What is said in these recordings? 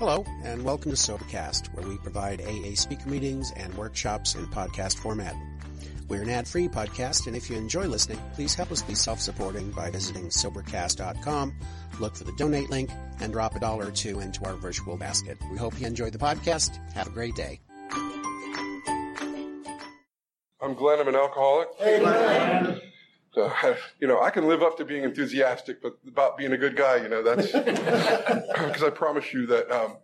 Hello, and welcome to Sobercast, where we provide AA speaker meetings and workshops in podcast format. We're an ad-free podcast, and if you enjoy listening, please help us be self-supporting by visiting Sobercast.com, look for the donate link, and drop a dollar or two into our virtual basket. We hope you enjoy the podcast. Have a great day. I'm Glenn. I'm an alcoholic. Hey, Glenn. So, you know, I can live up to being enthusiastic, but about being a good guy, you know, that's because I promise you that um,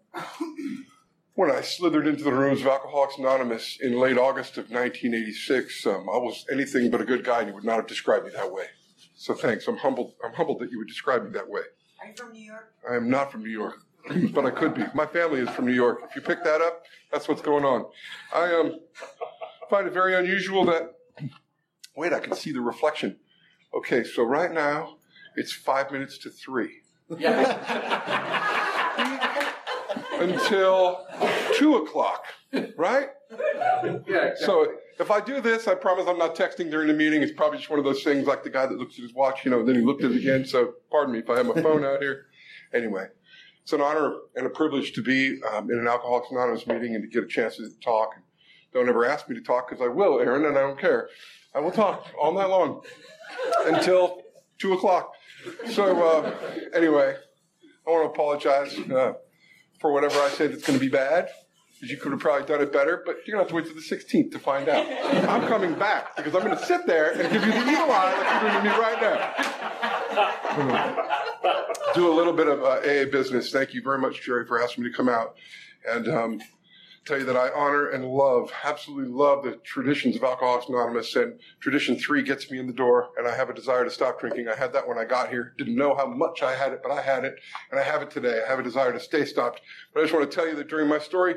when I slithered into the rooms of Alcoholics Anonymous in late August of 1986, um, I was anything but a good guy, and you would not have described me that way. So thanks. I'm humbled. I'm humbled that you would describe me that way. Are you from New York? I am not from New York, but I could be. My family is from New York. If you pick that up, that's what's going on. I um, find it very unusual that Wait, I can see the reflection. Okay, so right now it's five minutes to three. Yeah. Until two o'clock, right? yeah. So if I do this, I promise I'm not texting during the meeting. It's probably just one of those things like the guy that looks at his watch, you know, then he looked at it again. So pardon me if I have my phone out here. Anyway, it's an honor and a privilege to be um, in an Alcoholics Anonymous meeting and to get a chance to talk. Don't ever ask me to talk because I will, Aaron, and I don't care. I will talk all night long until two o'clock. So uh, anyway, I want to apologize uh, for whatever I said that's going to be bad. Because you could have probably done it better, but you're going to have to wait till the 16th to find out. I'm coming back because I'm going to sit there and give you the evil eye like you're doing to me right now. Do a little bit of uh, AA business. Thank you very much, Jerry, for asking me to come out. And um, tell you that I honor and love, absolutely love the traditions of Alcoholics Anonymous, and tradition three gets me in the door, and I have a desire to stop drinking. I had that when I got here. Didn't know how much I had it, but I had it, and I have it today. I have a desire to stay stopped. But I just want to tell you that during my story,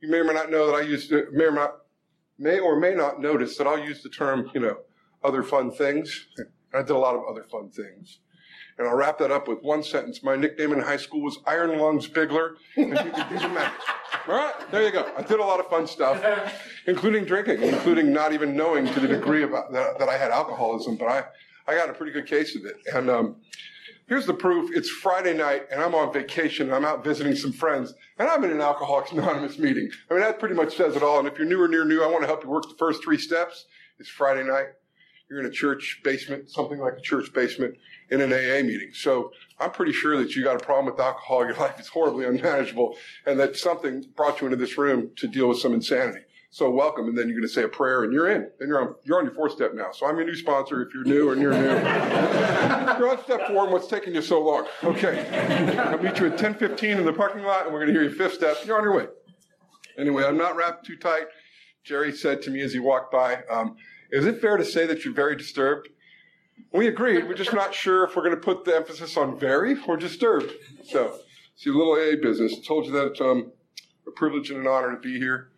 you may or may not know that I used, to, may or not, may or may not notice that I'll use the term, you know, other fun things. I did a lot of other fun things. And I'll wrap that up with one sentence. My nickname in high school was Iron Lungs Bigler, you can do. All right, there you go. I did a lot of fun stuff, including drinking, including not even knowing to the degree about that, that I had alcoholism, but I, I got a pretty good case of it. And um, here's the proof. It's Friday night, and I'm on vacation, and I'm out visiting some friends, and I'm in an Alcoholics Anonymous meeting. I mean, that pretty much says it all. And if you're new or near new, I want to help you work the first three steps. It's Friday night. You're in a church basement, something like a church basement in an AA meeting. So I'm pretty sure that you got a problem with alcohol. Your life is horribly unmanageable and that something brought you into this room to deal with some insanity. So welcome. And then you're going to say a prayer and you're in. And you're on, you're on your fourth step now. So I'm your new sponsor if you're new and you're new. you're on step four and what's taking you so long? Okay. I'll meet you at 1015 in the parking lot and we're going to hear your fifth step. You're on your way. Anyway, I'm not wrapped too tight. Jerry said to me as he walked by, um, is it fair to say that you're very disturbed? We agreed. We're just not sure if we're going to put the emphasis on very or disturbed. So, see, a little AA business. Told you that um, a privilege and an honor to be here.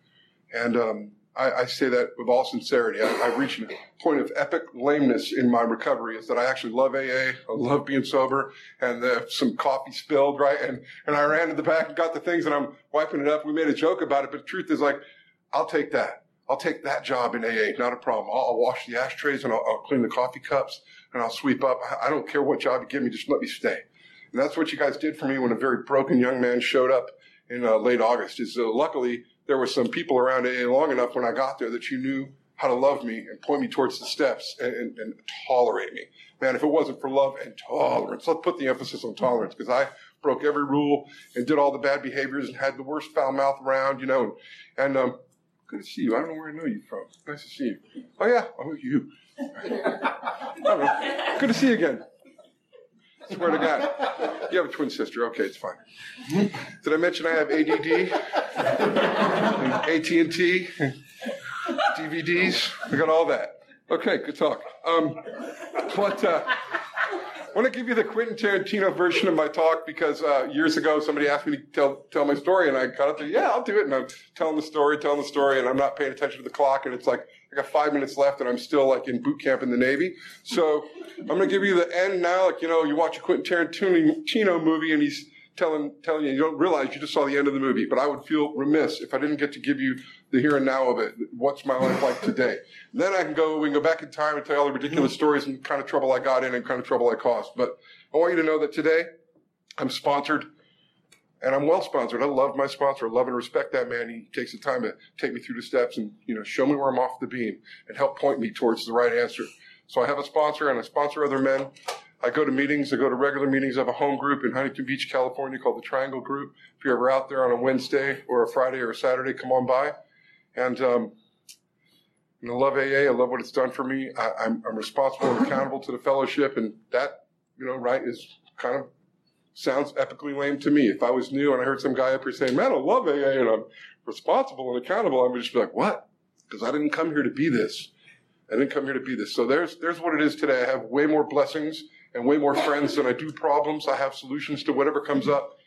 And um, I, I, say that with all sincerity. I, have reached a point of epic lameness in my recovery is that I actually love AA. I love being sober and uh, some coffee spilled, right? And, and I ran to the back and got the things and I'm wiping it up. We made a joke about it, but the truth is like, I'll take that. I'll take that job in AA, not a problem. I'll, I'll wash the ashtrays and I'll, I'll, clean the coffee cups and I'll sweep up. I don't care what job you give me, just let me stay. And that's what you guys did for me when a very broken young man showed up in uh, late August. Is uh, luckily there were some people around AA long enough when I got there that you knew how to love me and point me towards the steps and, and, and tolerate me. Man, if it wasn't for love and tolerance, let's put the emphasis on tolerance because I broke every rule and did all the bad behaviors and had the worst foul mouth around, you know, and, and um, Good to see you. I don't know where I know you from. Nice to see you. Oh, yeah. Oh, you. Good to see you again. Swear to God. You have a twin sister. Okay, it's fine. Did I mention I have ADD? AT&T? DVDs? I got all that. Okay, good talk. Um, but uh, I want to give you the Quentin Tarantino version of my talk because uh, years ago somebody asked me to tell tell my story, and I got up there, yeah, I'll do it, and I'm telling the story, telling the story, and I'm not paying attention to the clock, and it's like I got five minutes left, and I'm still like in boot camp in the Navy. So I'm going to give you the end now, like you know, you watch a Quentin Tarantino movie, and he's telling telling you you don't realize you just saw the end of the movie. But I would feel remiss if I didn't get to give you the here and now of it. What's my life like today? then I can go we can go back in time and tell all the ridiculous stories and kind of trouble I got in and kind of trouble I caused. But I want you to know that today I'm sponsored and I'm well sponsored. I love my sponsor. I love and respect that man. He takes the time to take me through the steps and, you know, show me where I'm off the beam and help point me towards the right answer. So I have a sponsor and I sponsor other men. I go to meetings. I go to regular meetings. I have a home group in Huntington Beach, California called the Triangle Group. If you're ever out there on a Wednesday or a Friday or a Saturday, come on by. And, um, and I love AA. I love what it's done for me. I, I'm, I'm responsible and accountable to the fellowship. And that, you know, right, is kind of sounds epically lame to me. If I was new and I heard some guy up here saying, man, I love AA and I'm responsible and accountable, I would just be like, what? Because I didn't come here to be this. I didn't come here to be this. So there's, there's what it is today. I have way more blessings and way more friends than I do problems. I have solutions to whatever comes up.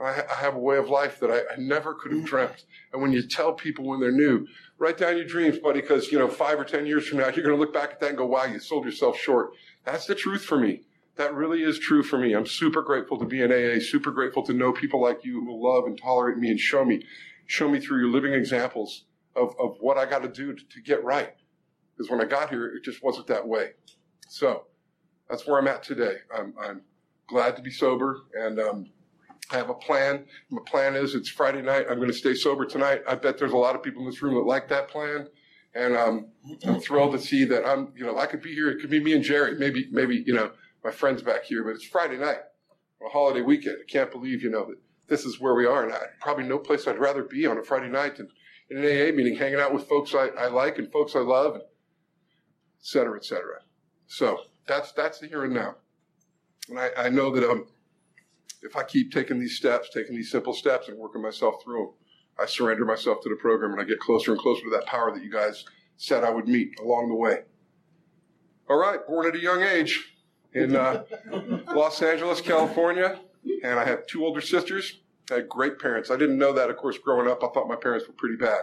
I, I have a way of life that I, I never could have dreamt. And when you tell people when they're new, write down your dreams, buddy, because, you know, five or 10 years from now, you're going to look back at that and go, wow, you sold yourself short. That's the truth for me. That really is true for me. I'm super grateful to be in AA, super grateful to know people like you who love and tolerate me and show me, show me through your living examples of, of what I got to do to get right. Because when I got here, it just wasn't that way. So that's where I'm at today. I'm, I'm glad to be sober and, um, I have a plan. My plan is it's Friday night. I'm going to stay sober tonight. I bet there's a lot of people in this room that like that plan. And um, I'm thrilled to see that I'm, you know, I could be here. It could be me and Jerry, maybe, maybe, you know, my friends back here, but it's Friday night, a holiday weekend. I can't believe, you know, that this is where we are. And I, probably no place I'd rather be on a Friday night than in an AA meeting, hanging out with folks I, I like and folks I love, and et cetera, et cetera. So that's, that's the here and now. And I, I know that um, if I keep taking these steps, taking these simple steps and working myself through them, I surrender myself to the program and I get closer and closer to that power that you guys said I would meet along the way. All right, born at a young age in uh, Los Angeles, California, and I have two older sisters. I had great parents. I didn't know that, of course, growing up. I thought my parents were pretty bad.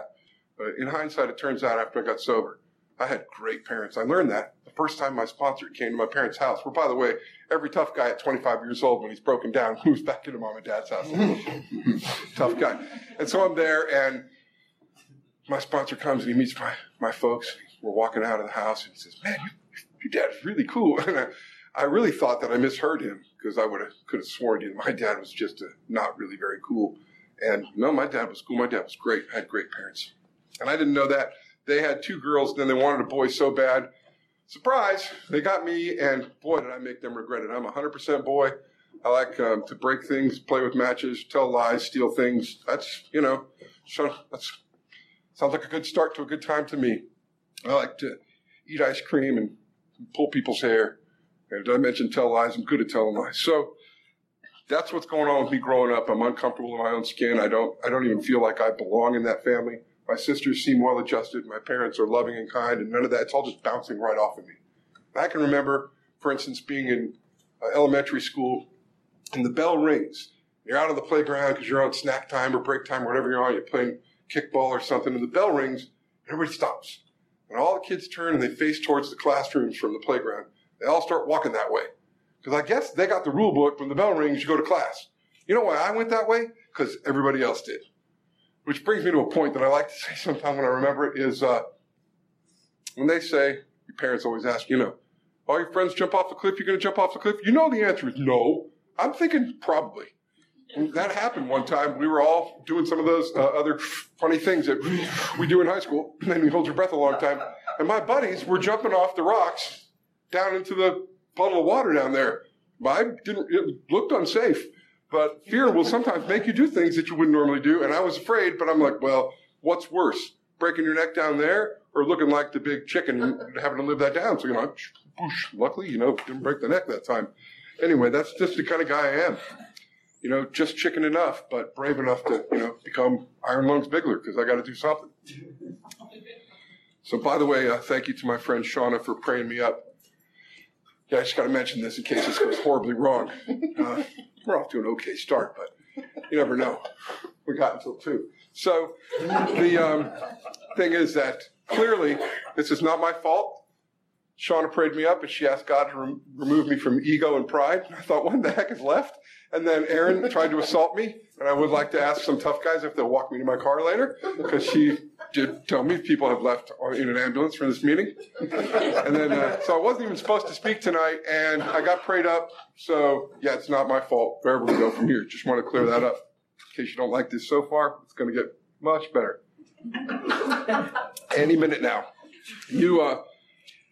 But in hindsight, it turns out after I got sober, I had great parents. I learned that the first time my sponsor came to my parents' house. Where, by the way, every tough guy at 25 years old, when he's broken down, moves back into mom and dad's house. tough guy. And so I'm there, and my sponsor comes and he meets my, my folks. We're walking out of the house, and he says, "Man, your dad's really cool." And I, I really thought that I misheard him because I would have could have sworn you know, my dad was just a, not really very cool. And no, my dad was cool. My dad was great. I had great parents, and I didn't know that they had two girls. And then they wanted a boy so bad. Surprise! They got me, and boy, did I make them regret it. I'm a 100% boy. I like um, to break things, play with matches, tell lies, steal things. That's you know, so that's sounds like a good start to a good time to me. I like to eat ice cream and pull people's hair. And did I mention tell lies? I'm good at telling lies. So that's what's going on with me growing up. I'm uncomfortable in my own skin. I don't I don't even feel like I belong in that family. My sisters seem well adjusted. My parents are loving and kind, and none of that. It's all just bouncing right off of me. I can remember, for instance, being in uh, elementary school, and the bell rings. You're out on the playground because you're on snack time or break time, or whatever you're on. You're playing kickball or something, and the bell rings. And everybody stops, and all the kids turn and they face towards the classrooms from the playground. They all start walking that way. Because I guess they got the rule book when the bell rings, you go to class. You know why I went that way? Because everybody else did. Which brings me to a point that I like to say sometimes when I remember it is uh, when they say, your parents always ask, you know, all your friends jump off the cliff, you're going to jump off the cliff? You know the answer is no. I'm thinking probably. And that happened one time. We were all doing some of those uh, other funny things that we do in high school, and you hold your breath a long time. And my buddies were jumping off the rocks down into the puddle of water down there. I didn't, it looked unsafe, but fear will sometimes make you do things that you wouldn't normally do. And I was afraid, but I'm like, well, what's worse? Breaking your neck down there or looking like the big chicken and having to live that down? So, you know, whoosh, luckily, you know, didn't break the neck that time. Anyway, that's just the kind of guy I am. You know, just chicken enough, but brave enough to, you know, become Iron Lungs Bigler because I got to do something. So, by the way, uh, thank you to my friend Shauna for praying me up yeah, I just got to mention this in case this goes horribly wrong. Uh, we're off to an okay start, but you never know. We got until two. So the um, thing is that clearly this is not my fault. Shauna prayed me up and she asked God to rem- remove me from ego and pride. I thought, what the heck is left? And then Aaron tried to assault me, and I would like to ask some tough guys if they'll walk me to my car later, because she did tell me people have left in an ambulance for this meeting. And then, uh, so I wasn't even supposed to speak tonight, and I got prayed up. So, yeah, it's not my fault wherever we go from here. Just want to clear that up. In case you don't like this so far, it's going to get much better. Any minute now. You, uh,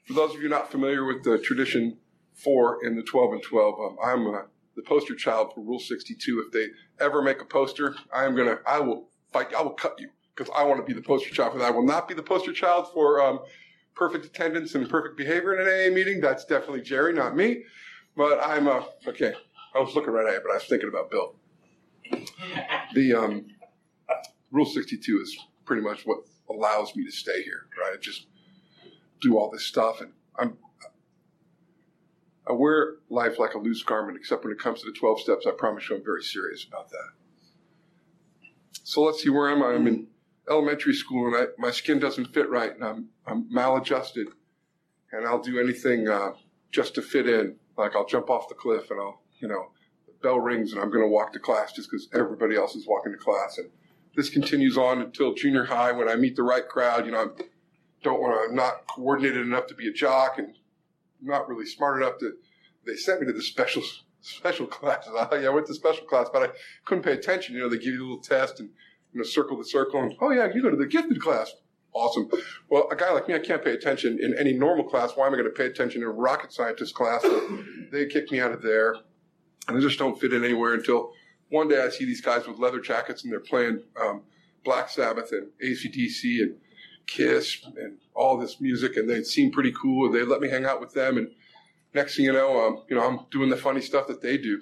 for those of you not familiar with the tradition four in the 12 and 12, um, I'm uh, the poster child for Rule 62. If they ever make a poster, I am gonna, I will fight, I will cut you because I want to be the poster child for that. I will not be the poster child for um, perfect attendance and perfect behavior in an AA meeting. That's definitely Jerry, not me. But I'm uh, okay. I was looking right at it, but I was thinking about Bill. The um, Rule 62 is pretty much what allows me to stay here, right? Just do all this stuff, and I'm I wear life like a loose garment, except when it comes to the 12 steps. I promise you, I'm very serious about that. So let's see where am I? I'm in elementary school, and I, my skin doesn't fit right, and I'm I'm maladjusted, and I'll do anything uh, just to fit in. Like I'll jump off the cliff, and I'll you know the bell rings, and I'm going to walk to class just because everybody else is walking to class, and this continues on until junior high when I meet the right crowd. You know, I don't want to, I'm not coordinated enough to be a jock and not really smart enough to, they sent me to the special, special classes. I, yeah, I went to special class, but I couldn't pay attention. You know, they give you a little test and, you know, circle the circle and, oh yeah, you go to the gifted class. Awesome. Well, a guy like me, I can't pay attention in any normal class. Why am I going to pay attention in a rocket scientist class? they kicked me out of there and I just don't fit in anywhere until one day I see these guys with leather jackets and they're playing um, Black Sabbath and AC/DC and Kiss and all this music, and they seem pretty cool. And they let me hang out with them, and next thing you know, um, you know, I'm doing the funny stuff that they do.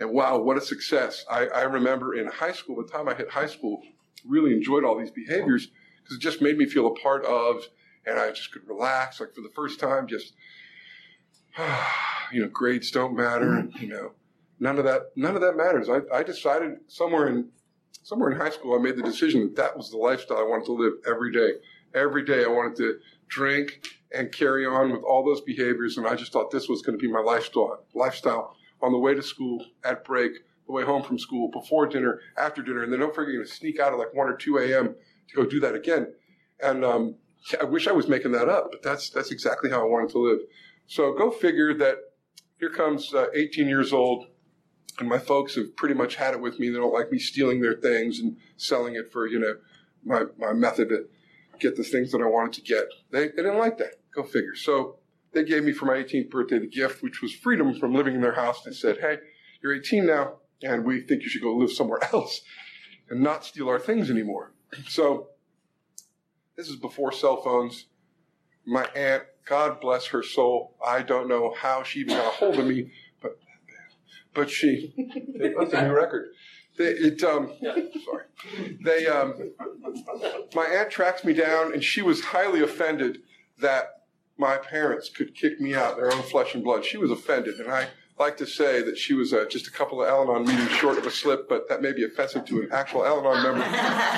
And wow, what a success! I, I remember in high school, the time I hit high school, really enjoyed all these behaviors because it just made me feel a part of, and I just could relax. Like for the first time, just you know, grades don't matter, and you know, none of that none of that matters. I, I decided somewhere in somewhere in high school I made the decision that that was the lifestyle I wanted to live every day. Every day I wanted to drink and carry on with all those behaviors, and I just thought this was going to be my lifestyle. Lifestyle on the way to school, at break, the way home from school, before dinner, after dinner, and then don't forget to sneak out at like one or two a.m. to go do that again. And um, I wish I was making that up, but that's that's exactly how I wanted to live. So go figure that here comes uh, 18 years old, and my folks have pretty much had it with me. They don't like me stealing their things and selling it for, you know, my, my method to get the things that I wanted to get. They, they didn't like that. Go figure. So they gave me for my 18th birthday the gift, which was freedom from living in their house. They said, Hey, you're 18 now, and we think you should go live somewhere else and not steal our things anymore. So this is before cell phones. My aunt, God bless her soul, I don't know how she even got a hold of me, but but she, that's a new record. They, it, um, sorry. They, um, my aunt tracks me down, and she was highly offended that my parents could kick me out, their own flesh and blood. She was offended, and I like to say that she was uh, just a couple of Al-Anon meetings short of a slip, but that may be offensive to an actual Al-Anon member.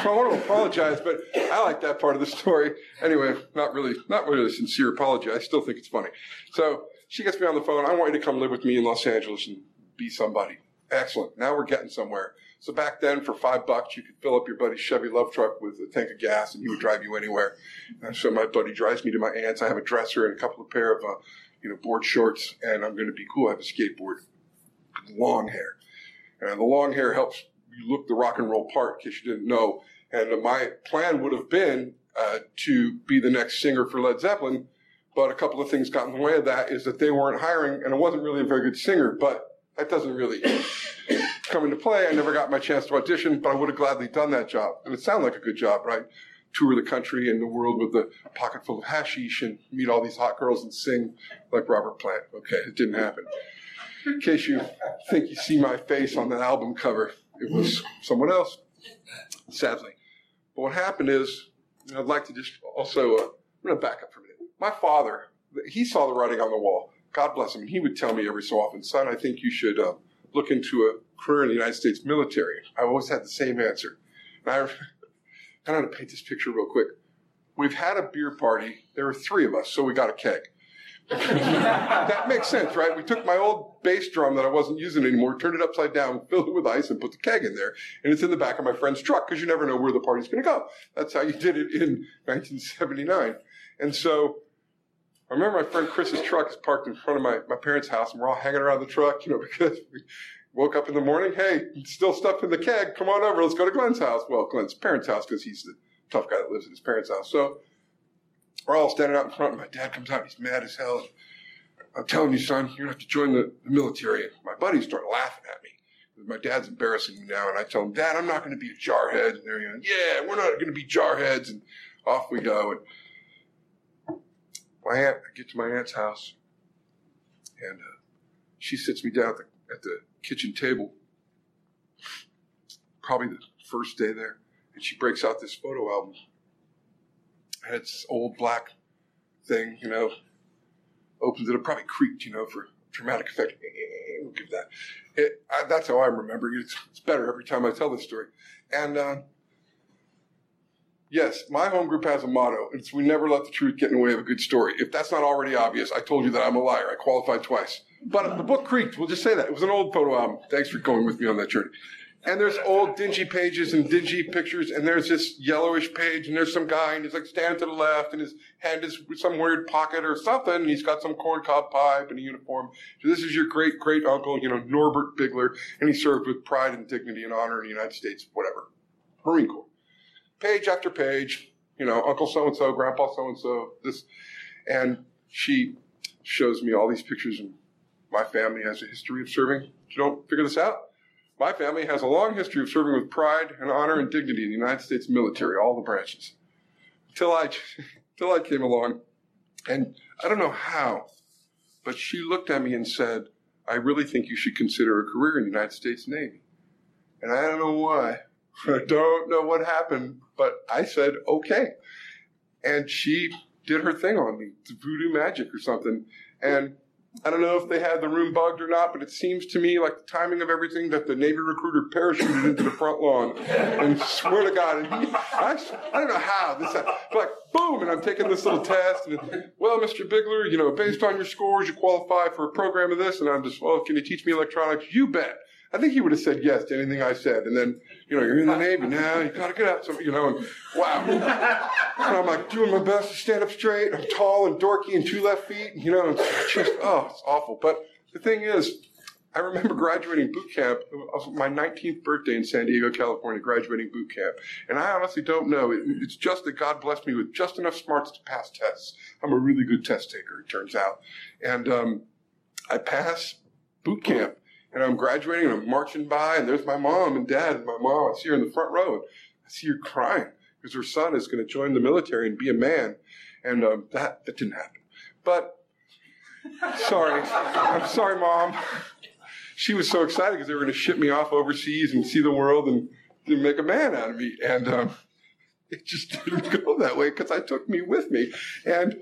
so I want to apologize, but I like that part of the story. Anyway, not really, not really a sincere apology. I still think it's funny. So she gets me on the phone. I want you to come live with me in Los Angeles and be somebody. Excellent. Now we're getting somewhere. So back then, for five bucks, you could fill up your buddy's Chevy LUV truck with a tank of gas, and he would drive you anywhere. And so my buddy drives me to my aunt's. I have a dresser and a couple of pair of, uh, you know, board shorts, and I'm going to be cool. I have a skateboard, long hair, and the long hair helps you look the rock and roll part. In case you didn't know, and my plan would have been uh, to be the next singer for Led Zeppelin, but a couple of things got in the way of that. Is that they weren't hiring, and I wasn't really a very good singer, but that doesn't really come into play. I never got my chance to audition, but I would have gladly done that job. And it sounded like a good job, right? Tour the country and the world with a pocket full of hashish and meet all these hot girls and sing like Robert Plant. Okay, it didn't happen. In case you think you see my face on the album cover, it was someone else, sadly. But what happened is, I'd like to just also, uh, I'm going to back up for a minute. My father, he saw the writing on the wall. God bless him, he would tell me every so often, son, I think you should uh, look into a career in the United States military. I always had the same answer. And I, I don't to paint this picture real quick. We've had a beer party. There were three of us, so we got a keg. that makes sense, right? We took my old bass drum that I wasn't using anymore, turned it upside down, filled it with ice, and put the keg in there. And it's in the back of my friend's truck because you never know where the party's going to go. That's how you did it in 1979. And so I remember my friend Chris's truck is parked in front of my, my parents' house, and we're all hanging around the truck, you know, because we, woke up in the morning. Hey, still stuff in the keg. Come on over. Let's go to Glenn's house. Well, Glenn's parents' house because he's the tough guy that lives at his parents' house. So we're all standing out in front. And my dad comes out. He's mad as hell. I'm telling you, son, you're gonna have to join the, the military. And my buddies start laughing at me. My dad's embarrassing me now, and I tell him, Dad, I'm not going to be a jarhead. And they're going, Yeah, we're not going to be jarheads. And off we go. And my aunt, I get to my aunt's house, and uh, she sits me down at the, at the kitchen table, probably the first day there, and she breaks out this photo album. And it's old black thing, you know, opens it up, probably creaked, you know, for dramatic effect. We'll give that. It, I, that's how I'm remembering it. It's, better every time I tell this story. And uh, yes, my home group has a motto. It's we never let the truth get in the way of a good story. If that's not already obvious, I told you that I'm a liar. I qualified twice. But the book creaked. We'll just say that. It was an old photo album. Thanks for going with me on that journey. And there's old dingy pages and dingy pictures, and there's this yellowish page, and there's some guy, and he's like standing to the left, and his hand is some weird pocket or something, and he's got some corncob pipe and a uniform. So this is your great great uncle, you know, Norbert Bigler, and he served with pride and dignity and honor in the United States, whatever. Marine Corps. Page after page, you know, Uncle so and so, Grandpa so and so, this, and she shows me all these pictures, and my family has a history of serving. You don't figure this out? My family has a long history of serving with pride and honor and dignity in the United States military, all the branches. Till I, till I came along, and I don't know how, but she looked at me and said, I really think you should consider a career in the United States Navy. And I don't know why. I don't know what happened, but I said, okay. And she did her thing on me, voodoo magic or something. And I don't know if they had the room bugged or not, but it seems to me like the timing of everything that the Navy recruiter parachuted into the front lawn. And swear to God, and he, I, I don't know how this, but like boom, and I'm taking this little test. And well, Mr. Bigler, you know, based on your scores, you qualify for a program of this. And I'm just, well, can you teach me electronics? You bet. I think he would have said yes to anything I said. And then, you know, you're in the Navy now, you gotta get out some, you know, and wow. And I'm like doing my best to stand up straight. I'm tall and dorky and two left feet, you know, it's just, oh, it's awful. But the thing is, I remember graduating boot camp, my 19th birthday in San Diego, California, graduating boot camp. And I honestly don't know. It, it's just that God blessed me with just enough smarts to pass tests. I'm a really good test taker, it turns out. And um, I pass boot camp and I'm graduating and I'm marching by and there's my mom and dad and my mom. I see her in the front row and I see her crying because her son is going to join the military and be a man. And um, that, that didn't happen. But sorry. I'm sorry, mom. She was so excited because they were going to ship me off overseas and see the world and, and make a man out of me. And um, it just didn't go that way because I took me with me. And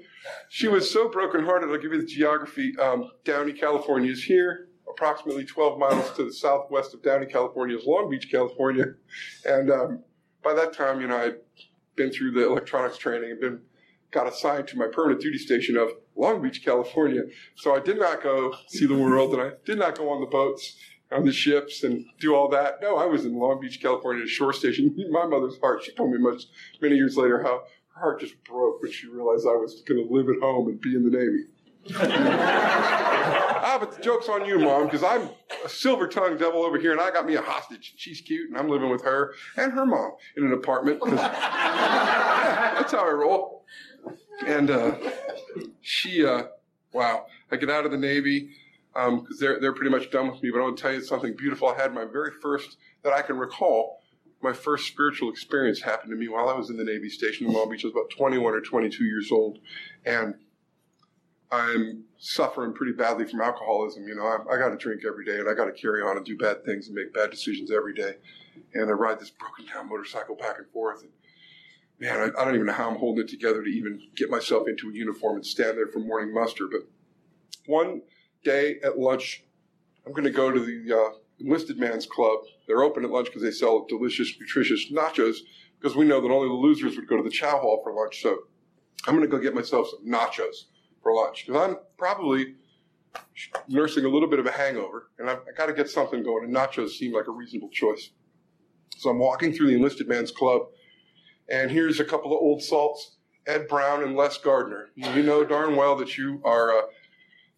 she was so brokenhearted. I'll give you the geography. Um, Downey, California is here approximately 12 miles to the southwest of Downey, California, is Long Beach, California. And um, by that time, you know, I'd been through the electronics training and been got assigned to my permanent duty station of Long Beach, California. So I did not go see the world, and I did not go on the boats, on the ships, and do all that. No, I was in Long Beach, California, a shore station. My mother's heart. She told me much many years later how her heart just broke when she realized I was going to live at home and be in the Navy. ah, but the joke's on you, Mom, because I'm a silver tongued devil over here and I got me a hostage. and She's cute and I'm living with her and her mom in an apartment. yeah, that's how I roll. And uh, she, uh, wow, I get out of the Navy because um, they're, they're pretty much done with me. But I want to tell you something beautiful. I had my very first, that I can recall, my first spiritual experience happened to me while I was in the Navy station in Long Beach. I was about 21 or 22 years old. And I'm suffering pretty badly from alcoholism. You know, I, I got to drink every day and I got to carry on and do bad things and make bad decisions every day. And I ride this broken down motorcycle back and forth. And man, I, I don't even know how I'm holding it together to even get myself into a uniform and stand there for morning muster. But one day at lunch, I'm going to go to the uh, enlisted man's club. They're open at lunch because they sell delicious, nutritious nachos because we know that only the losers would go to the chow hall for lunch. So I'm going to go get myself some nachos for lunch because I'm probably nursing a little bit of a hangover and I've, I got to get something going and nachos seem like a reasonable choice. So I'm walking through the enlisted man's club and here's a couple of old salts, Ed Brown and Les Gardner. You know darn well that you are uh,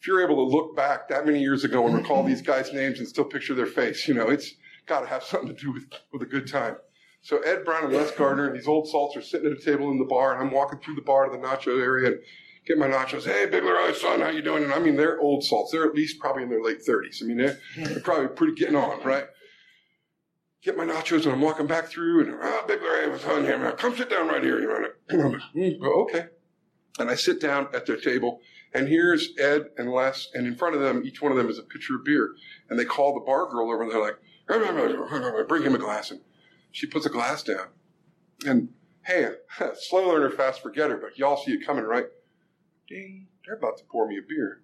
if you're able to look back that many years ago and recall these guys' names and still picture their face, you know, it's got to have something to do with, with a good time. So Ed Brown and Les Gardner these old salts are sitting at a table in the bar, and I'm walking through the bar to the nacho area and get my nachos. Hey, Big Leroy, son, how you doing? And I mean, they're old salts. They're at least probably in their late 30s. I mean, they're, they're probably pretty getting on, right? Get my nachos, and I'm walking back through, and ah, Big Larry, what's on here? Come sit down right here. You know, and I'm like, "Mm, oh, okay. And I sit down at their table, and here's Ed and Les, and in front of them, each one of them is a pitcher of beer. And they call the bar girl over, and they're like, bring him a glass. And she puts a glass down. And hey, slow learner, fast forgetter, but y'all see it coming, right? Ding, they're about to pour me a beer.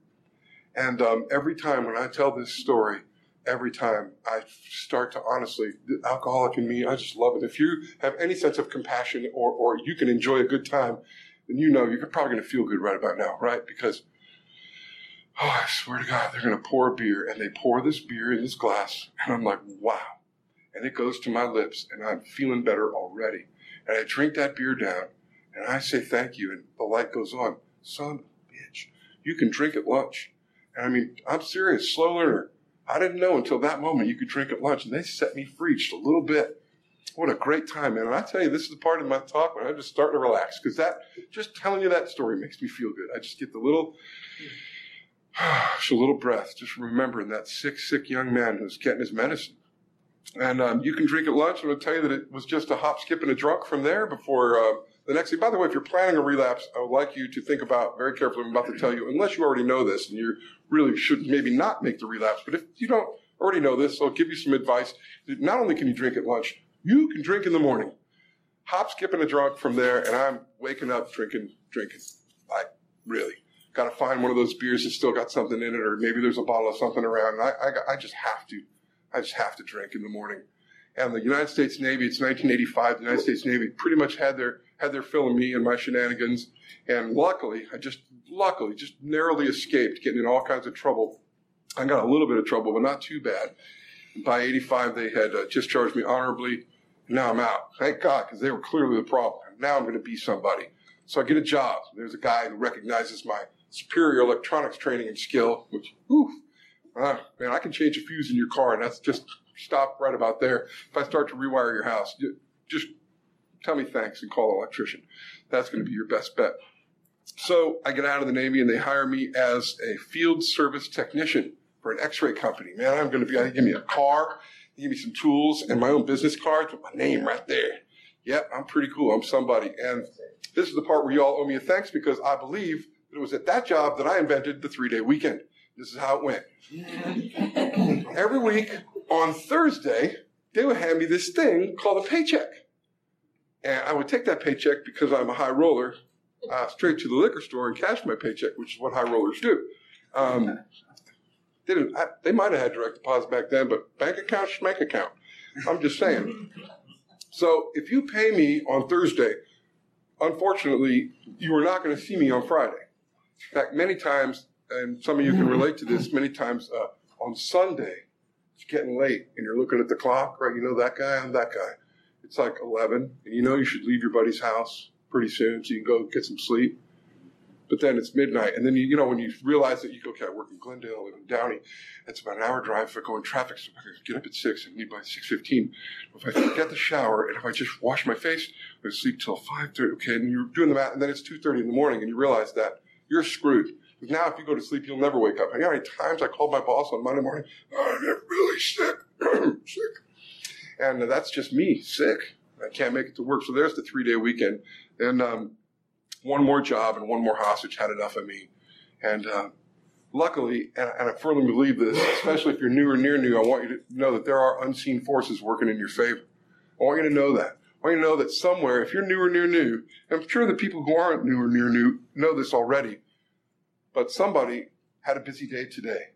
And um, every time when I tell this story, every time I start to honestly, the alcoholic in me, I just love it. If you have any sense of compassion or, or you can enjoy a good time, then you know you're probably going to feel good right about now, right? Because, oh, I swear to God, they're going to pour a beer and they pour this beer in this glass. And I'm like, wow. And it goes to my lips and I'm feeling better already. And I drink that beer down and I say thank you. And the light goes on. Son bitch, you can drink at lunch. And I mean, I'm serious, slow learner. I didn't know until that moment you could drink at lunch, and they set me free just a little bit. What a great time, man. And I tell you, this is the part of my talk when I'm just starting to relax because that, just telling you that story makes me feel good. I just get the little, just a little breath, just remembering that sick, sick young man who's getting his medicine. And um, you can drink at lunch, and I'll tell you that it was just a hop, skip, and a drunk from there before uh, the next thing. By the way, if you're planning a relapse, I would like you to think about very carefully. I'm about to tell you, unless you already know this, and you really should maybe not make the relapse. But if you don't already know this, I'll give you some advice. Not only can you drink at lunch, you can drink in the morning. Hop, skip, and a drunk from there, and I'm waking up drinking, drinking. Like really, got to find one of those beers that's still got something in it, or maybe there's a bottle of something around. I, I, I just have to. I just have to drink in the morning. And the United States Navy, it's 1985. The United States Navy pretty much had their had their fill of me and my shenanigans. And luckily, I just luckily just narrowly escaped getting in all kinds of trouble. I got a little bit of trouble, but not too bad. By 85, they had uh, discharged me honorably. Now I'm out. Thank God, because they were clearly the problem. Now I'm going to be somebody. So I get a job. There's a guy who recognizes my superior electronics training and skill, which, whew, uh, man, I can change a fuse in your car, and that's just stop right about there. If I start to rewire your house, just tell me thanks and call an electrician. That's going to be your best bet. So I get out of the Navy and they hire me as a field service technician for an x-ray company. Man, I'm going to be, they give me a car, they give me some tools and my own business cards with my name right there. Yep, I'm pretty cool. I'm somebody. And this is the part where you all owe me a thanks because I believe that it was at that job that I invented the three day weekend. This is how it went. Every week on Thursday, they would hand me this thing called a paycheck. And I would take that paycheck because I'm a high roller uh, straight to the liquor store and cash my paycheck, which is what high rollers do. Um, they, didn't, I, they might have had direct deposit back then, but bank account, bank account. I'm just saying. So if you pay me on Thursday, unfortunately, you are not going to see me on Friday. In fact, many times, and some of you can relate to this, many times uh, on Sunday, it's getting late and you're looking at the clock, right? You know that guy, I'm that guy. It's like 11 and you know you should leave your buddy's house pretty soon so you can go get some sleep. But then it's midnight, and then you, you know when you realize that you go, okay, I work in Glendale, I live in Downey. It's about an hour drive. If I go in traffic, so I get up at six and leave by six fifteen. If I get the shower and if I just wash my face, I sleep till five thirty. Okay, and you're doing the math, and then it's two thirty in the morning, and you realize that you're screwed. Because now, if you go to sleep, you'll never wake up. You know how many times I called my boss on Monday morning? Oh, I'm really sick, sick, and that's just me, sick. I can't make it to work. So there's the three day weekend. And um, one more job and one more hostage had enough of me. And uh, luckily, and, and, I firmly believe this, especially if you're new or near new, I want you to know that there are unseen forces working in your favor. I want you to know that. I want you to know that somewhere, if you're new or near new, and I'm sure the people who aren't new or near new know this already, but somebody had a busy day today.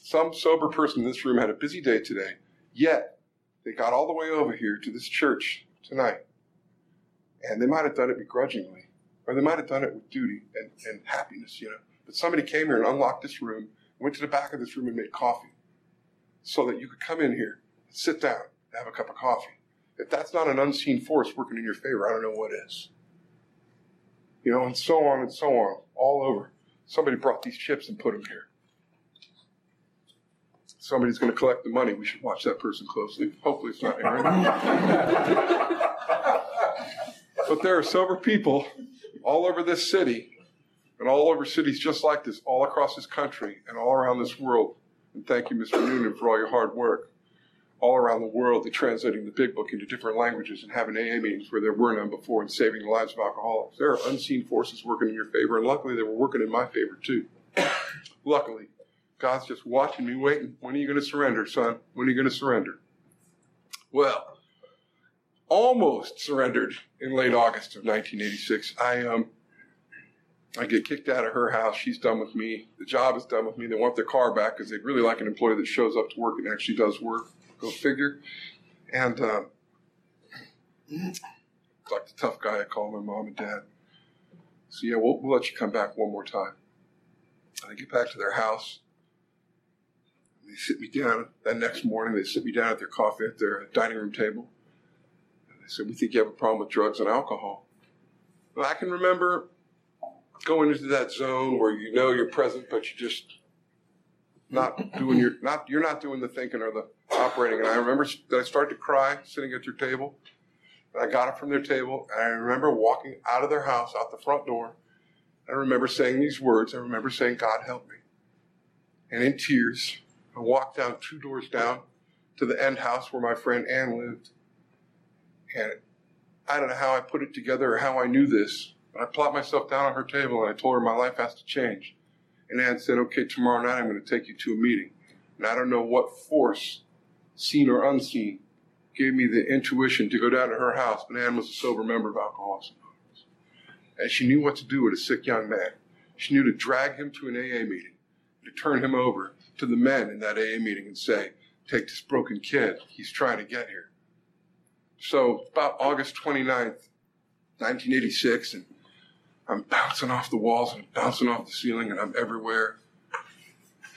Some sober person in this room had a busy day today, yet they got all the way over here to this church tonight and they might have done it begrudgingly, or they might have done it with duty and, and happiness, you know. But somebody came here and unlocked this room, went to the back of this room and made coffee so that you could come in here, sit down, and have a cup of coffee. If that's not an unseen force working in your favor, I don't know what is. You know, and so on and so on, all over. Somebody brought these chips and put them here. Somebody's going to collect the money. We should watch that person closely. Hopefully, it's not Aaron. but there are sober people all over this city and all over cities just like this, all across this country and all around this world. And thank you, Mr. Noonan, for all your hard work. All around the world, they're translating the big book into different languages and having AA meetings where there were none before and saving the lives of alcoholics. There are unseen forces working in your favor, and luckily they were working in my favor too. luckily, God's just watching me, waiting. When are you going to surrender, son? When are you going to surrender? Well, almost surrendered in late August of 1986. I um, I get kicked out of her house. She's done with me. The job is done with me. They want their car back because they really like an employee that shows up to work and actually does work. Go figure. And uh, like the tough guy I call my mom and dad. So yeah, we'll, we'll let you come back one more time. And I get back to their house. They sit me down. That next morning, they sit me down at their coffee at their dining room table. And they said, "We think you have a problem with drugs and alcohol." I can remember going into that zone where you know you're present, but you're just not doing your not you're not doing the thinking or the operating. And I remember that I started to cry sitting at their table. And I got up from their table, and I remember walking out of their house, out the front door. I remember saying these words. I remember saying, "God help me," and in tears, I walked down two doors down to the end house where my friend Ann lived. And I don't know how I put it together or how I knew this, but I plopped myself down on her table and I told her my life has to change. And Ann said, okay, tomorrow night I'm going to take you to a meeting. And I don't know what force, seen or unseen, gave me the intuition to go down to her house. But Ann was a sober member of Alcoholics Anonymous. And she knew what to do with a sick young man. She knew to drag him to an AA meeting, to turn him over to the men in that AA meeting and say, take this broken kid. He's trying to get here. So about August 29th, 1986, and I'm bouncing off the walls and bouncing off the ceiling and I'm everywhere.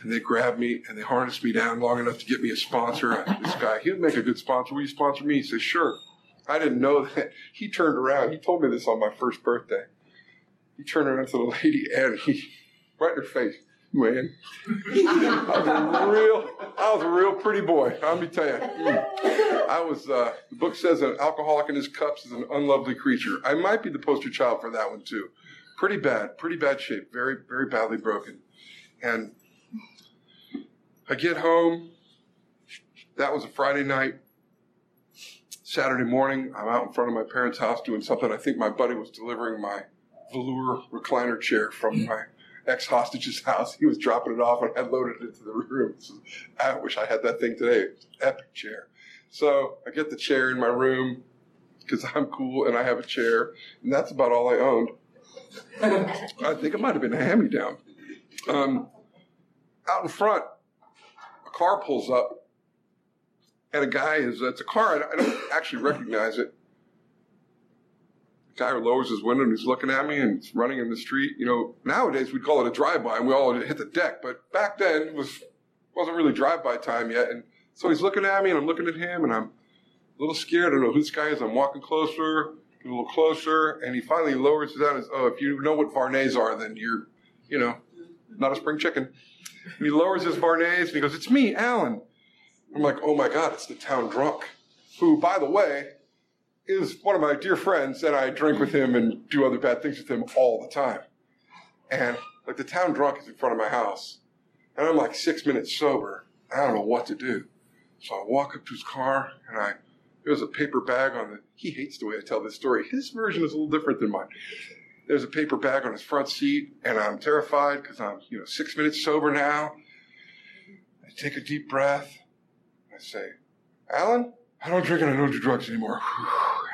And they grab me and they harness me down long enough to get me a sponsor. This guy, he would make a good sponsor. Will you sponsor me? He says, sure. I didn't know that. He turned around. He told me this on my first birthday. He turned around to the lady and he, right in her face, man. I was a real, I was a real pretty boy. Let me tell you. I was. Uh, the book says an alcoholic in his cups is an unlovely creature. I might be the poster child for that one too. Pretty bad, pretty bad shape, very, very badly broken. And I get home. That was a Friday night. Saturday morning, I'm out in front of my parents' house doing something. I think my buddy was delivering my velour recliner chair from my ex hostage's house. He was dropping it off and I loaded it into the room. So I wish I had that thing today. Epic chair. So I get the chair in my room because I'm cool and I have a chair, and that's about all I owned. I think it might have been a hand me down. Um, out in front, a car pulls up, and a guy is, it's a car, I don't actually recognize it. Guy lowers his window and he's looking at me and he's running in the street. You know, nowadays we'd call it a drive-by and we all hit the deck, but back then it was, wasn't really drive-by time yet. And so he's looking at me and I'm looking at him and I'm a little scared. I don't know who this guy is. I'm walking closer, a little closer, and he finally lowers his down Oh, if you know what Vuarnets are, then you're, you know, not a spring chicken. And he lowers his Vuarnets and he goes, It's me, Alan. I'm like, Oh my God, it's the town drunk, who, by the way, is one of my dear friends, and I drink with him and do other bad things with him all the time. And like the town drunk is in front of my house, and I'm like six minutes sober. I don't know what to do. So I walk up to his car and I, there's a paper bag on the, he hates the way I tell this story. His version is a little different than mine. There's a paper bag on his front seat and I'm terrified because I'm, you know, six minutes sober now. I take a deep breath. I say, Alan, I don't drink and I don't do drugs anymore.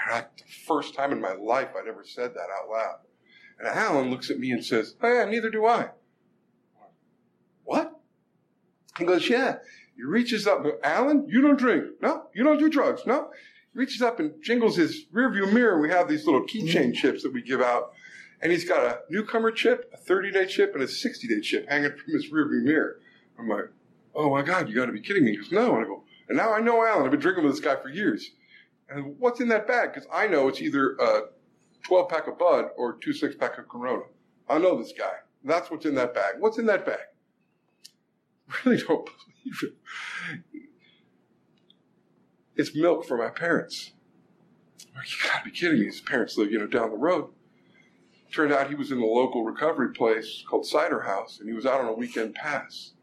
And I, the first time in my life I'd ever said that out loud. And Alan looks at me and says, Oh yeah, neither do I. What? He goes, Yeah. He reaches up, Alan, you don't drink. No, you don't do drugs. No. He reaches up and jingles his rearview mirror. We have these little keychain chips that we give out. And he's got a newcomer chip, a 30 day chip, and a 60 day chip hanging from his rearview mirror. I'm like, oh my God, you got to be kidding me. He goes, no. And I go, and now I know Alan. I've been drinking with this guy for years. And what's in that bag? Because I know it's either a 12 pack of Bud or two six pack of Corona. I know this guy. That's what's in that bag. What's in that bag? Really don't believe it. It's milk for my parents. You gotta be kidding me. His parents live, you know, down the road. Turned out he was in the local recovery place called Cider House, and he was out on a weekend pass.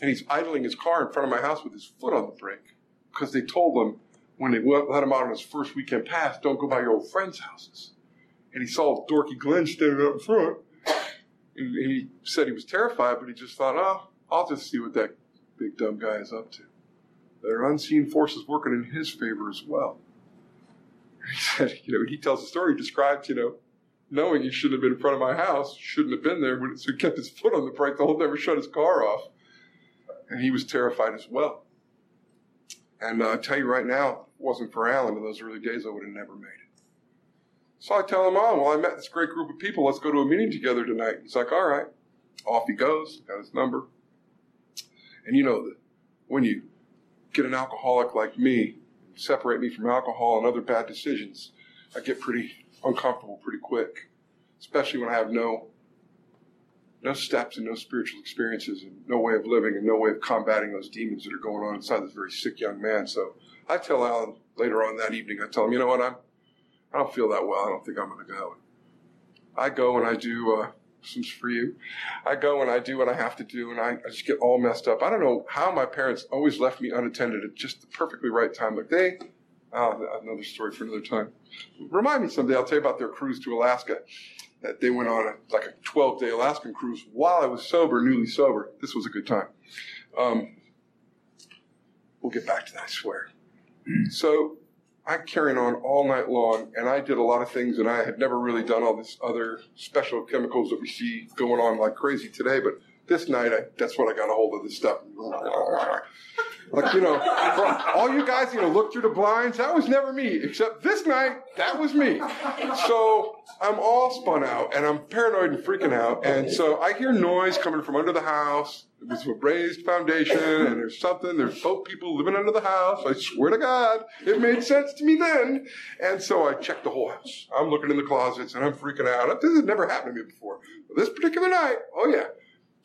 And he's idling his car in front of my house with his foot on the brake because they told him when they let him out on his first weekend pass, don't go by your old friends' houses. And he saw dorky Glenn standing up in front, and he said he was terrified, but he just thought, oh, I'll just see what that big dumb guy is up to. There are unseen forces working in his favor as well. He said, you know, he tells the story, he describes, you know, knowing he shouldn't have been in front of my house, shouldn't have been there, so he kept his foot on the brake the whole never shut his car off. And he was terrified as well. And uh, I tell you right now, it wasn't for Alan in those early days, I would have never made it. So I tell him, oh, well, I met this great group of people. Let's go to a meeting together tonight. He's like, all right. Off he goes, got his number. And you know that when you get an alcoholic like me, separate me from alcohol and other bad decisions, I get pretty uncomfortable pretty quick, especially when I have no no steps and no spiritual experiences and no way of living and no way of combating those demons that are going on inside this very sick young man. So I tell Alan later on that evening, I tell him, you know what, I'm I don't feel that well. I don't think I'm going to go. I go and I do uh, this for you. I go and I do what I have to do, and I, I, just get all messed up. I don't know how my parents always left me unattended at just the perfectly right time. Like they, another story for another time. Remind me someday. I'll tell you about their cruise to Alaska. That they went on a, like a 12 day Alaskan cruise while I was sober, newly sober. This was a good time. Um, we'll get back to that, I swear. So I'm carrying on all night long, and I did a lot of things, and I had never really done all this other special chemicals that we see going on like crazy today. But this night, I, that's what I got a hold of this stuff. Like, you know, all you guys, you know, look through the blinds. That was never me, except this night, that was me. So I'm all spun out and I'm paranoid and freaking out. And so I hear noise coming from under the house. It was a raised foundation and there's something, there's both people living under the house. I swear to God, it made sense to me then. And so I checked the whole house. I'm looking in the closets and I'm freaking out. This has never happened to me before. But this particular night, oh yeah.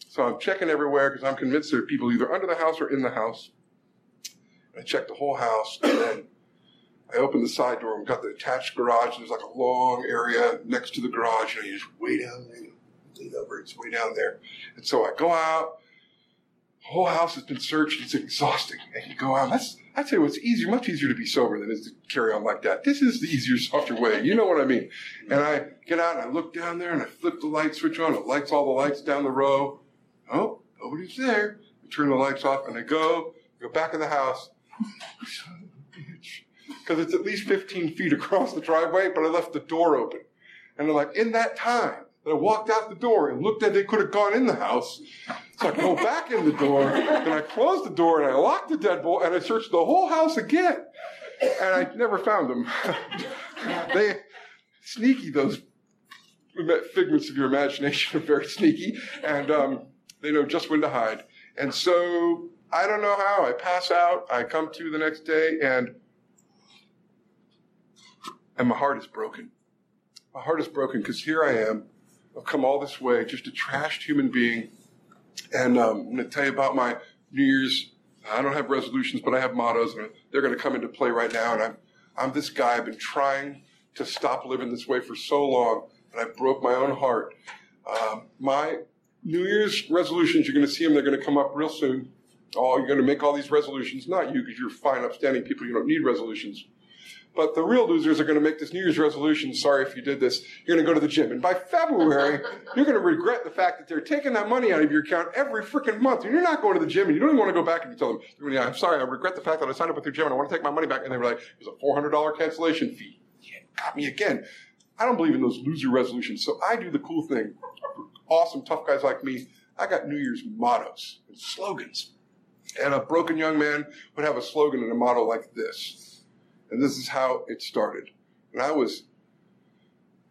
So I'm checking everywhere because I'm convinced there are people either under the house or in the house. I checked the whole house, and then I opened the side door and got the attached garage. There's like a long area next to the garage, and you just way down there, lean over, it's way down there. And so I go out. The whole house has been searched. It's exhausting. And you go out. That's I tell you what's easier, much easier to be sober than it is to carry on like that. This is the easier, softer way. You know what I mean? And I get out and I look down there and I flip the light switch on. It lights all the lights down the row. Oh, nobody's there. I turn the lights off and I go, go back in the house because it's at least 15 feet across the driveway, but I left the door open. And they're like, in that time that I walked out the door and looked at they could have gone in the house. So I go back in the door, and I close the door, and I lock the deadbolt, and I search the whole house again. And I never found them. they, sneaky, those figments of your imagination are very sneaky, and um, they know just when to hide. And so I don't know how. I pass out. I come to the next day, and and my heart is broken. My heart is broken because here I am. I've come all this way, just a trashed human being. And um, I'm going to tell you about my New Year's. I don't have resolutions, but I have mottos, and they're going to come into play right now. And I'm, I'm this guy. I've been trying to stop living this way for so long, and I broke my own heart. Um, my New Year's resolutions, you're going to see them. They're going to come up real soon. Oh, you're going to make all these resolutions. Not you, because you're fine, upstanding people. You don't need resolutions. But the real losers are going to make this New Year's resolution. Sorry if you did this. You're going to go to the gym. And by February, you're going to regret the fact that they're taking that money out of your account every freaking month. And you're not going to the gym and you don't even want to go back and you tell them, yeah, I'm sorry. I regret the fact that I signed up with your gym and I want to take my money back. And they were like, there's a $400 cancellation fee. Yeah, got me again. I don't believe in those loser resolutions. So I do the cool thing. Awesome, tough guys like me. I got New Year's mottos and slogans. And a broken young man would have a slogan and a motto like this. And this is how it started. And I was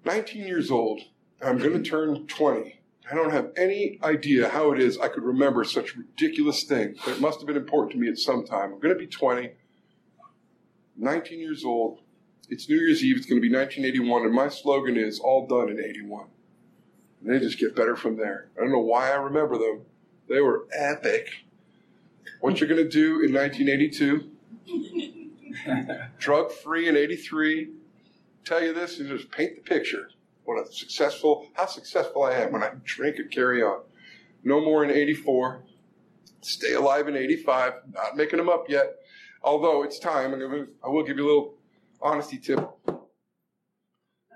19 years old. I'm going to turn 20. I don't have any idea how it is I could remember such ridiculous things, but it must have been important to me at some time. I'm going to be 20, 19 years old. It's New Year's Eve. It's going to be 1981, and my slogan is all done in 81. And they just get better from there. I don't know why I remember them. They were epic. What you're going to do in 1982, drug free in 83, tell you this and just paint the picture. What a successful, how successful I am when I drink and carry on. No more in 84. Stay alive in 85. Not making them up yet. Although it's time, and I will give you a little honesty tip.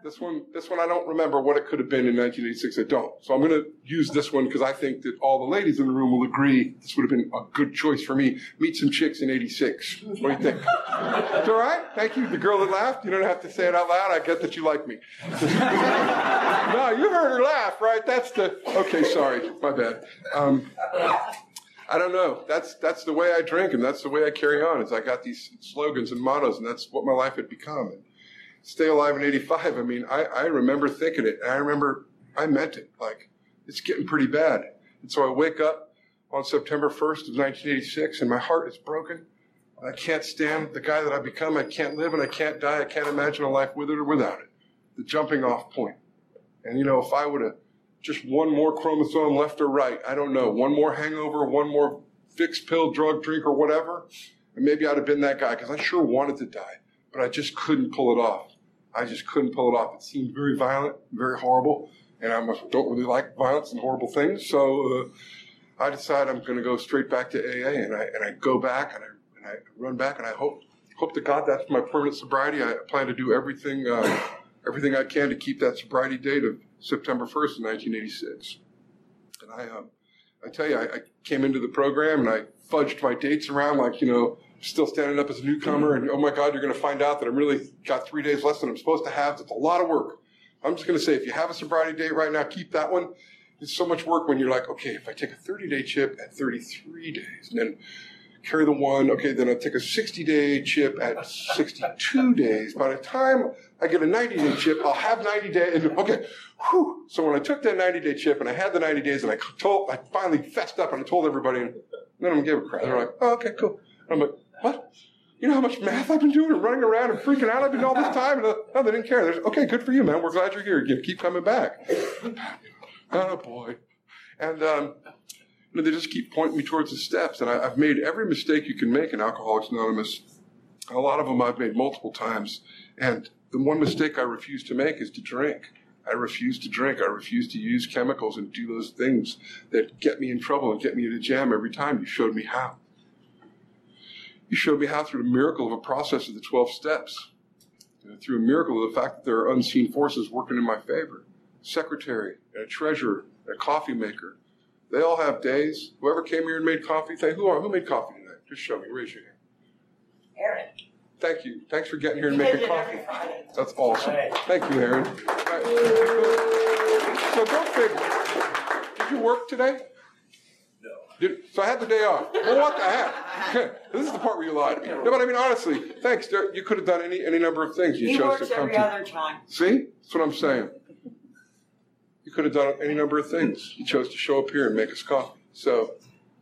This one, this one, I don't remember what it could have been in 1986. I don't. So I'm going to use this one because I think that all the ladies in the room will agree this would have been a good choice for me. Meet some chicks in 86. What do you think? it's all right. Thank you. The girl that laughed. You don't have to say it out loud. I get that you like me. no, you heard her laugh, right? That's the. Okay, sorry. My bad. Um, I don't know. That's that's the way I drink, and that's the way I carry on. Is I got these slogans and mottos, and that's what my life had become. And stay alive in '85. I mean, I, I remember thinking it, and I remember I meant it. Like it's getting pretty bad. And so I wake up on September 1st of 1986, and my heart is broken. I can't stand the guy that I've become. I can't live and I can't die. I can't imagine a life with it or without it. The jumping off point. And you know, if I would have just one more chromosome left or right. I don't know. One more hangover, one more fixed pill, drug drink, or whatever. And maybe I'd have been that guy because I sure wanted to die, but I just couldn't pull it off. I just couldn't pull it off. It seemed very violent, very horrible, and I don't really like violence and horrible things. So uh, I decided I'm going to go straight back to AA, and I and I go back and I and I run back, and I hope hope to God that's my permanent sobriety. I plan to do everything uh, everything I can to keep that sobriety date of September 1st, 1986. And I, um, I tell you, I, I, came into the program and I fudged my dates around like, you know, still standing up as a newcomer and, oh my God, you're going to find out that I'm really got three days less than I'm supposed to have. It's a lot of work. I'm just going to say, if you have a sobriety date right now, keep that one. It's so much work when you're like, okay, if I take a 30 day chip at 33 days and then carry the one, okay, then I take a 60 day chip at 62 days. By the time I get a 90 day chip, I'll have 90 days. Okay, whew. So when I took that 90 day chip and I had the 90 days and I told, I finally fessed up and I told everybody, and none of them gave a crap. They're like, oh, okay, cool. And I'm like, what? You know how much math I've been doing and running around and freaking out I've been all this time? And uh, no, they didn't care. They're okay, good for you, man. We're glad you're here. You keep coming back. oh boy. And um, you know, they just keep pointing me towards the steps. And I, I've made every mistake you can make in Alcoholics Anonymous. A lot of them I've made multiple times. And the one mistake I refuse to make is to drink. I refuse to drink. I refuse to use chemicals and do those things that get me in trouble and get me in a jam every time. You showed me how. You showed me how through the miracle of a process of the 12 steps, uh, through a miracle of the fact that there are unseen forces working in my favor. Secretary, and a treasurer, and a coffee maker. They all have days. Whoever came here and made coffee, say, who, are, who made coffee tonight? Just show me. Raise your hand. Aaron. Thank you. Thanks for getting here and making coffee. That's awesome. Right. Thank you, Aaron. Right. So go figure. Did you work today? Did, so I had the day off. Well, what the heck? this is the part where you lied. No, but I mean honestly, thanks. There- You could have done any any number of things. You He chose works to come every to. other time. See, that's what I'm saying. You could have done any number of things. You chose to show up here and make us coffee. So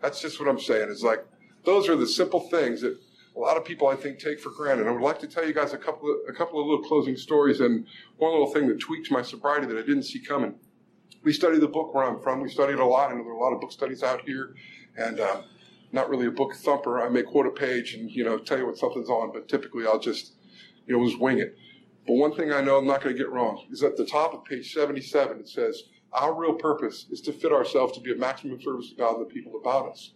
that's just what I'm saying. It's like those are the simple things that a lot of people I think take for granted. I would like to tell you guys a couple of a couple of little closing stories and one little thing that tweaked my sobriety that I didn't see coming. We study the book where I'm from. We studied a lot, I know there are a lot of book studies out here, and. Uh, not really a book thumper. I may quote a page and you know tell you what something's on, but typically I'll just you know just wing it. But one thing I know I'm not going to get wrong is at the top of page 77 it says our real purpose is to fit ourselves to be of maximum service to God and the people about us.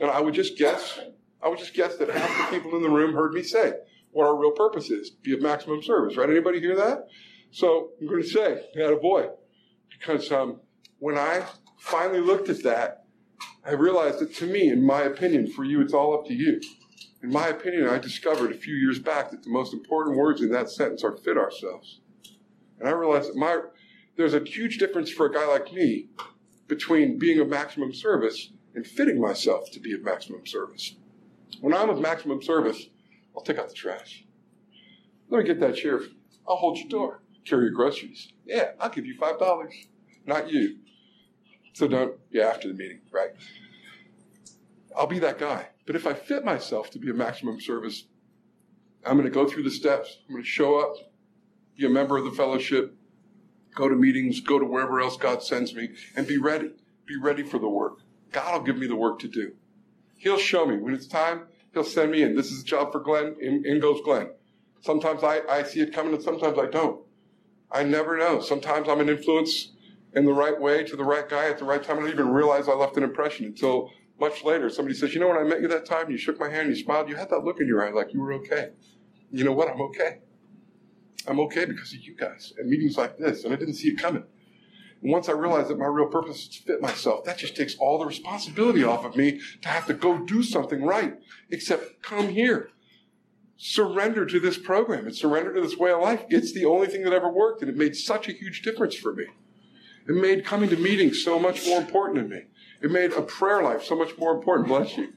And I would just guess, I would just guess that half the people in the room heard me say what our real purpose is: be of maximum service. Right? Anybody hear that? So I'm going to say, "Had a boy," because um, when I finally looked at that. I realized that to me, in my opinion, for you, it's all up to you. In my opinion, I discovered a few years back that the most important words in that sentence are fit ourselves. And I realized that my, there's a huge difference for a guy like me between being of maximum service and fitting myself to be of maximum service. When I'm of maximum service, I'll take out the trash. Let me get that chair. I'll hold your door. Carry your groceries. Yeah, I'll give you $5. Not you. So don't, yeah, after the meeting, right? I'll be that guy. But if I fit myself to be a maximum service, I'm going to go through the steps. I'm going to show up, be a member of the fellowship, go to meetings, go to wherever else God sends me, and be ready. Be ready for the work. God will give me the work to do. He'll show me when it's time. He'll send me in. This is a job for Glenn. In, in goes Glenn. Sometimes I, I see it coming and sometimes I don't. I never know. Sometimes I'm an influence in the right way to the right guy at the right time. I didn't even realize I left an impression until much later. Somebody says, you know, when I met you that time, and you shook my hand, you smiled, you had that look in your eye like you were okay. You know what? I'm okay. I'm okay because of you guys and meetings like this. And I didn't see it coming. And once I realized that my real purpose is to fit myself, that just takes all the responsibility off of me to have to go do something right, except come here. Surrender to this program and surrender to this way of life. It's the only thing that ever worked, and it made such a huge difference for me. It made coming to meetings so much more important to me. It made a prayer life so much more important. Bless you.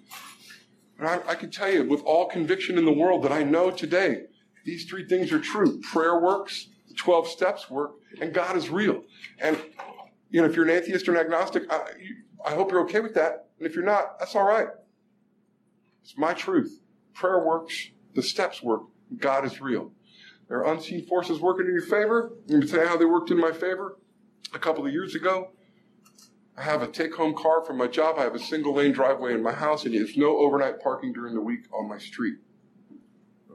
And I, I can tell you with all conviction in the world that I know today, these three things are true. Prayer works, the 12 steps work, and God is real. And, you know, if you're an atheist or an agnostic, I, you, I hope you're okay with that. And if you're not, that's all right. It's my truth. Prayer works, the steps work, God is real. There are unseen forces working in your favor. Me tell you how they worked in my favor. A couple of years ago, I have a take home car from my job. I have a single lane driveway in my house, and there's no overnight parking during the week on my street.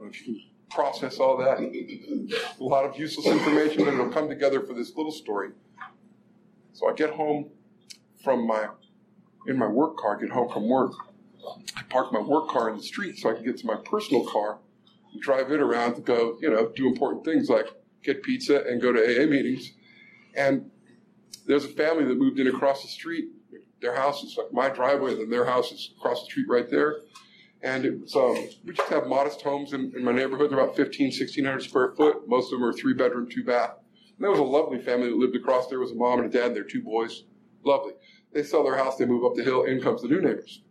If you can process all that, a lot of useless information, but it'll come together for this little story. So I get home from my, in my work car, I get home from work. I park my work car in the street so I can get to my personal car and drive it around to go, you know, do important things like get pizza and go to AA meetings. And there's a family that moved in across the street. Their house is like my driveway, and their house is across the street right there. And it was, um, we just have modest homes in, in my neighborhood. They're about 15, 1600 square foot. Most of them are three bedroom, two bath. And there was a lovely family that lived across there. Was a mom and a dad and their two boys. Lovely. They sell their house, they move up the hill, in comes the new neighbors.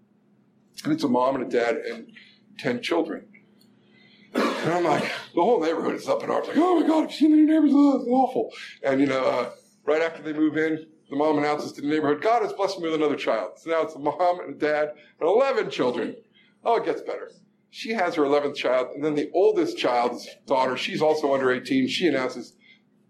And it's a mom and a dad and 10 children. And I'm like, the whole neighborhood is up in arms. Like, oh my God, I've seen the new neighbors? Oh, it's awful. And, you know, uh, right after they move in, the mom announces to the neighborhood, God has blessed me with another child. So now it's a mom and a dad and 11 children. Oh, it gets better. She has her 11th child, and then the oldest child's daughter, she's also under 18. She announces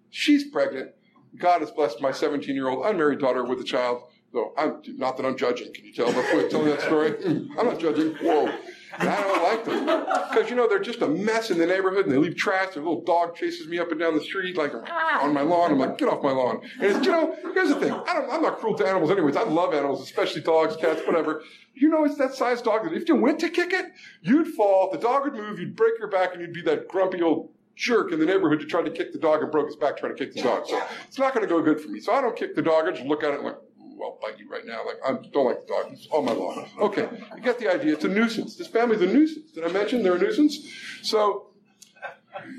she's pregnant. God has blessed my 17 year old unmarried daughter with a child. So I'm not that I'm judging. Can you tell before telling that story? I'm not judging. Whoa. And I don't like them because you know they're just a mess in the neighborhood, and they leave trash. Their little dog chases me up and down the street like ah. on my lawn. I'm like, get off my lawn. And it's, you know, here's the thing. I don't, I'm not cruel to animals, anyways. I love animals, especially dogs, cats, whatever. You know, it's that size dog that if you went to kick it, you'd fall. The dog would move. You'd break your back, and you'd be that grumpy old jerk in the neighborhood who tried to kick the dog and broke his back trying to kick the dog. So it's not going to go good for me. So I don't kick the dog. I just look at it like, well, bite you right now. Like, I don't like the dog. He's on my lawn. Okay, you get the idea. It's a nuisance. This family's a nuisance. Did I mention they're a nuisance? So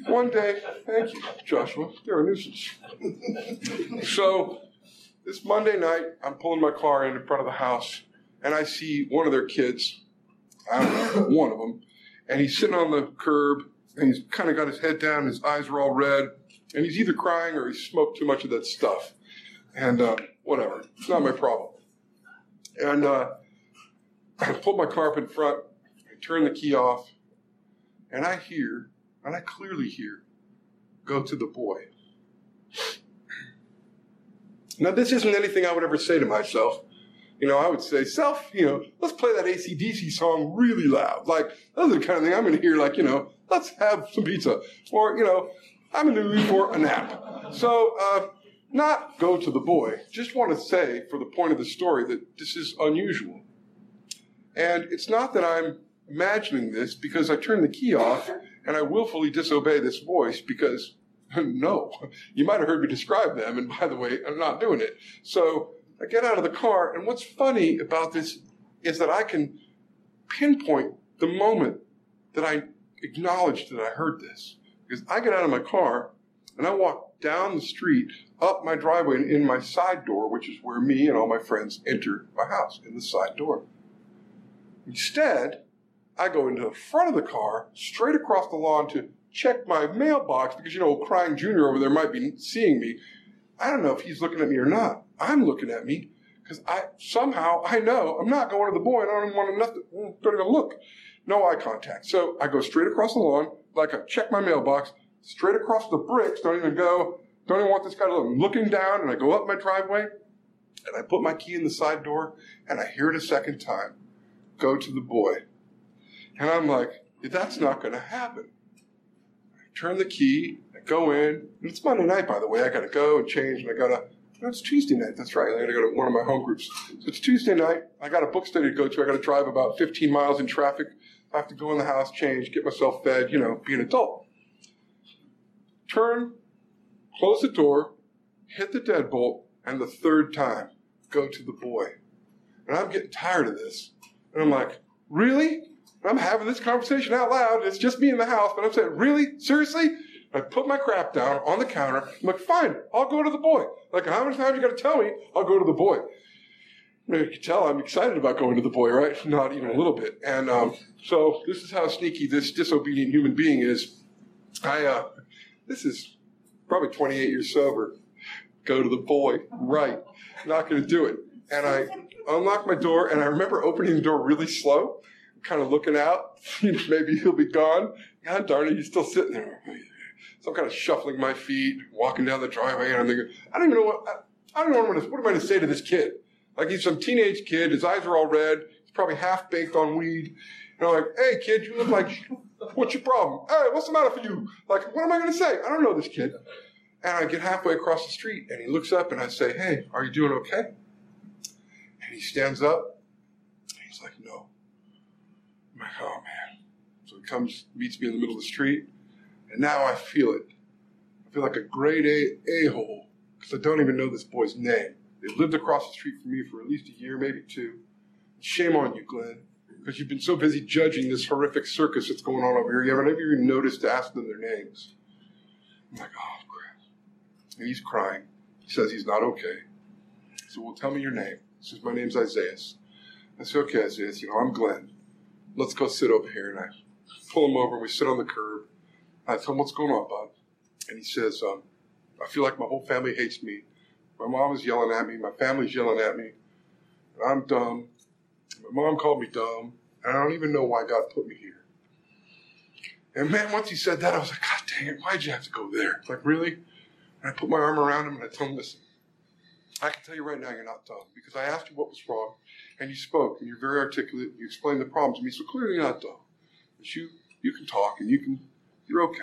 one day, thank you, Joshua. They're a nuisance. so this Monday night, I'm pulling my car in in front of the house, and I see one of their kids. I don't know, one of them, and he's sitting on the curb, and he's kind of got his head down, his eyes are all red, and he's either crying or he smoked too much of that stuff. And uh, whatever, it's not my problem. And uh, I pulled my car up in front, I turn the key off, and I hear, and I clearly hear, go to the boy. Now, this isn't anything I would ever say to myself. You know, I would say, self, you know, let's play that AC/DC song really loud. Like, that's the kind of thing I'm going to hear, like, you know, let's have some pizza. Or, you know, I'm in the mood for a nap. So, uh, not go to the boy. Just want to say, for the point of the story, that this is unusual. And it's not that I'm imagining this because I turn the key off and I willfully disobey this voice because no, you might have heard me describe them. And by the way, I'm not doing it. So I get out of the car. And what's funny about this is that I can pinpoint the moment that I acknowledged that I heard this. Because I get out of my car and I walk down the street, up my driveway, and in my side door, which is where me and all my friends enter my house, in the side door. Instead, I go into the front of the car, straight across the lawn to check my mailbox because, you know, crying junior over there might be seeing me. I don't know if he's looking at me or not. I'm looking at me because I somehow I know I'm not going to the boy and I don't want to nothing, look. No eye contact. So I go straight across the lawn, like I check my mailbox, straight across the bricks, don't even go, Don't even want this guy to look. I'm looking down and I go up my driveway and I put my key in the side door and I hear it a second time. Go to the boy. And I'm like, that's not going to happen. I turn the key, I go in, and it's Monday night, by the way. I got to go and change, and I got to. No, it's Tuesday night. That's right. I got to go to one of my home groups. So it's Tuesday night. I got a book study to go to. I got to drive about 15 miles in traffic. I have to go in the house, change, get myself fed. You know, be an adult. Turn, close the door, hit the deadbolt, and the third time, go to the boy. And I'm getting tired of this. And I'm like, really? I'm having this conversation out loud. It's just me in the house, but I'm saying, really? Seriously? I put my crap down on the counter. I'm like, fine, I'll go to the boy. Like, how many times you got to tell me I'll go to the boy? You can tell I'm excited about going to the boy, right? Not even a little bit. And um, so this is how sneaky this disobedient human being is. I, uh, this is probably 28 years sober. Go to the boy, right? Not going to do it. And I unlock my door, and I remember opening the door really slow, kind of looking out. Maybe he'll be gone. God darn it, he's still sitting there. So I'm kind of shuffling my feet, walking down the driveway, and I'm thinking, I don't even know what I, I don't know what, what am I going to say to this kid. Like he's some teenage kid, his eyes are all red, he's probably half baked on weed. I'm like, hey kid, you look like, what's your problem? Hey, what's the matter for you? Like, what am I going to say? I don't know this kid. And I get halfway across the street, and he looks up, and I say, hey, are you doing okay? And he stands up, and he's like, no. I'm like, oh man. So he comes, meets me in the middle of the street, and now I feel it. I feel like a grade A a-hole, because I don't even know this boy's name. They've lived across the street from me for at least a year, maybe two. Shame on you, Glenn, because you've been so busy judging this horrific circus that's going on over here. You haven't even noticed to ask them their names. I'm like, oh, crap. And he's crying. He says he's not okay. So, well, tell me your name. He says, my name's Isaiah. I say, okay, Isaiah. You know, I'm Glenn. Let's go sit over here. And I pull him over. And we sit on the curb. I tell him, what's going on, bud? And he says, um, I feel like my whole family hates me. My mom is yelling at me. My family's yelling at me. And I'm dumb. My mom called me dumb. And I don't even know why God put me here. And man, once he said that, I was like, God dang it, why'd you have to go there? Like, really? And I put my arm around him and I told him, listen, I can tell you right now you're not dumb because I asked you what was wrong and you spoke and you're very articulate and you explained the problem to me, so clearly you're not dumb. But you, you can talk and you can, you're okay.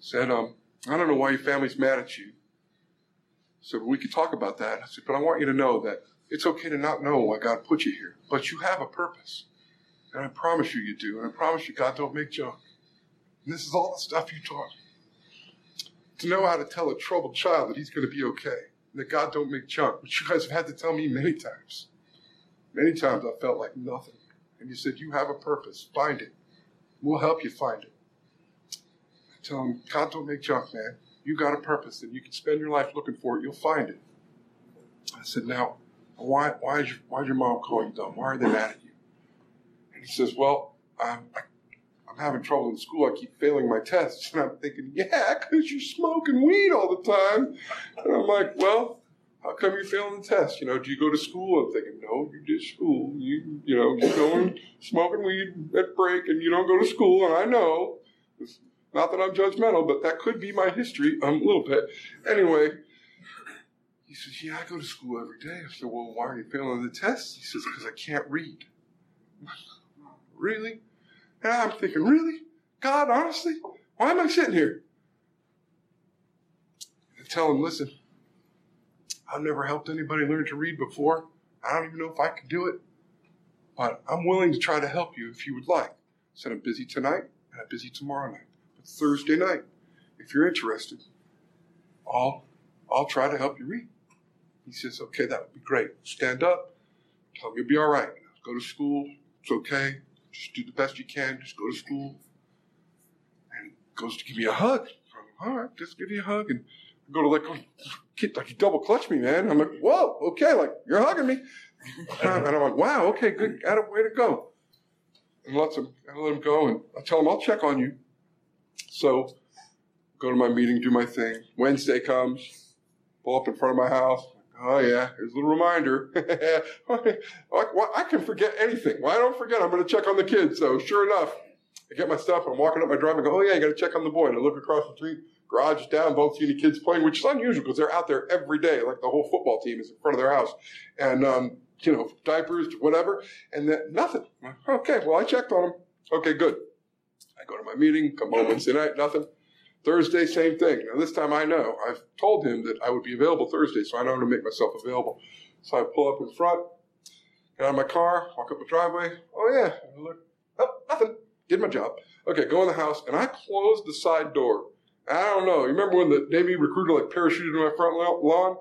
Said, um, I don't know why your family's mad at you. So we could talk about that. I said, but I want you to know that it's okay to not know why God put you here, but you have a purpose. And I promise you you do. And I promise you God don't make junk. And this is all the stuff you taught me. To know how to tell a troubled child that he's going to be okay. That God don't make junk. Which you guys have had to tell me many times. Many times I felt like nothing. And you said, you have a purpose. Find it. We'll help you find it. I tell him, God don't make junk, man. You got a purpose and you can spend your life looking for it. You'll find it. I said, now, why, why, is your, why is your mom call you dumb? Why are they mad at you? And he says, well, I'm, I'm having trouble in school. I keep failing my tests. And I'm thinking, yeah, because you're smoking weed all the time. And I'm like, well, how come you're failing the test? You know, do you go to school? I'm thinking, no, you did school. You, you know, you're going smoking weed at break and you don't go to school. And I know, it's not that I'm judgmental, but that could be my history um, a little bit. Anyway, he says, yeah, I go to school every day. I said, well, why are you failing the test? He says, because I can't read. really? And I'm thinking, really? God, honestly? Why am I sitting here? I tell him, listen, I've never helped anybody learn to read before. I don't even know if I can do it. But I'm willing to try to help you if you would like. I said, I'm busy tonight and I'm busy tomorrow night. But Thursday night, if you're interested, I'll, I'll try to help you read. He says, okay, that would be great. Stand up. Tell him you'll be all right. Go to school. It's okay. Just do the best you can. Just go to school. And goes to give me a hug. I'm, all right, just give you a hug. And I go to like, kid, like he double clutched me, man. I'm like, whoa, okay, like you're hugging me. and I'm like, wow, okay, good, Adam, way to go. And lets him, I let him go, and I tell him I'll check on you. So, go to my meeting, do my thing. Wednesday comes, pull up in front of my house. Oh yeah, here's a little reminder. I can forget anything. Well, I don't forget. I'm going to check on the kids. So sure enough, I get my stuff. I'm walking up my drive and go, oh yeah, you got to check on the boy. And I look across the street. Garage down, don't see any kids playing, which is unusual because they're out there every day. Like the whole football team is in front of their house. And, um, you know, diapers, whatever. And then nothing. Okay, well, I checked on them. Okay, good. I go to my meeting, come home Wednesday night, nothing. Thursday, same thing. Now, this time I know. I've told him that I would be available Thursday, so I know how to make myself available. So I pull up in front, get out of my car, walk up the driveway. Oh, yeah. Look, oh, nothing. Did my job. Okay, go in the house, and I closed the side door. I don't know. You remember when the Navy recruiter like parachuted in my front lawn?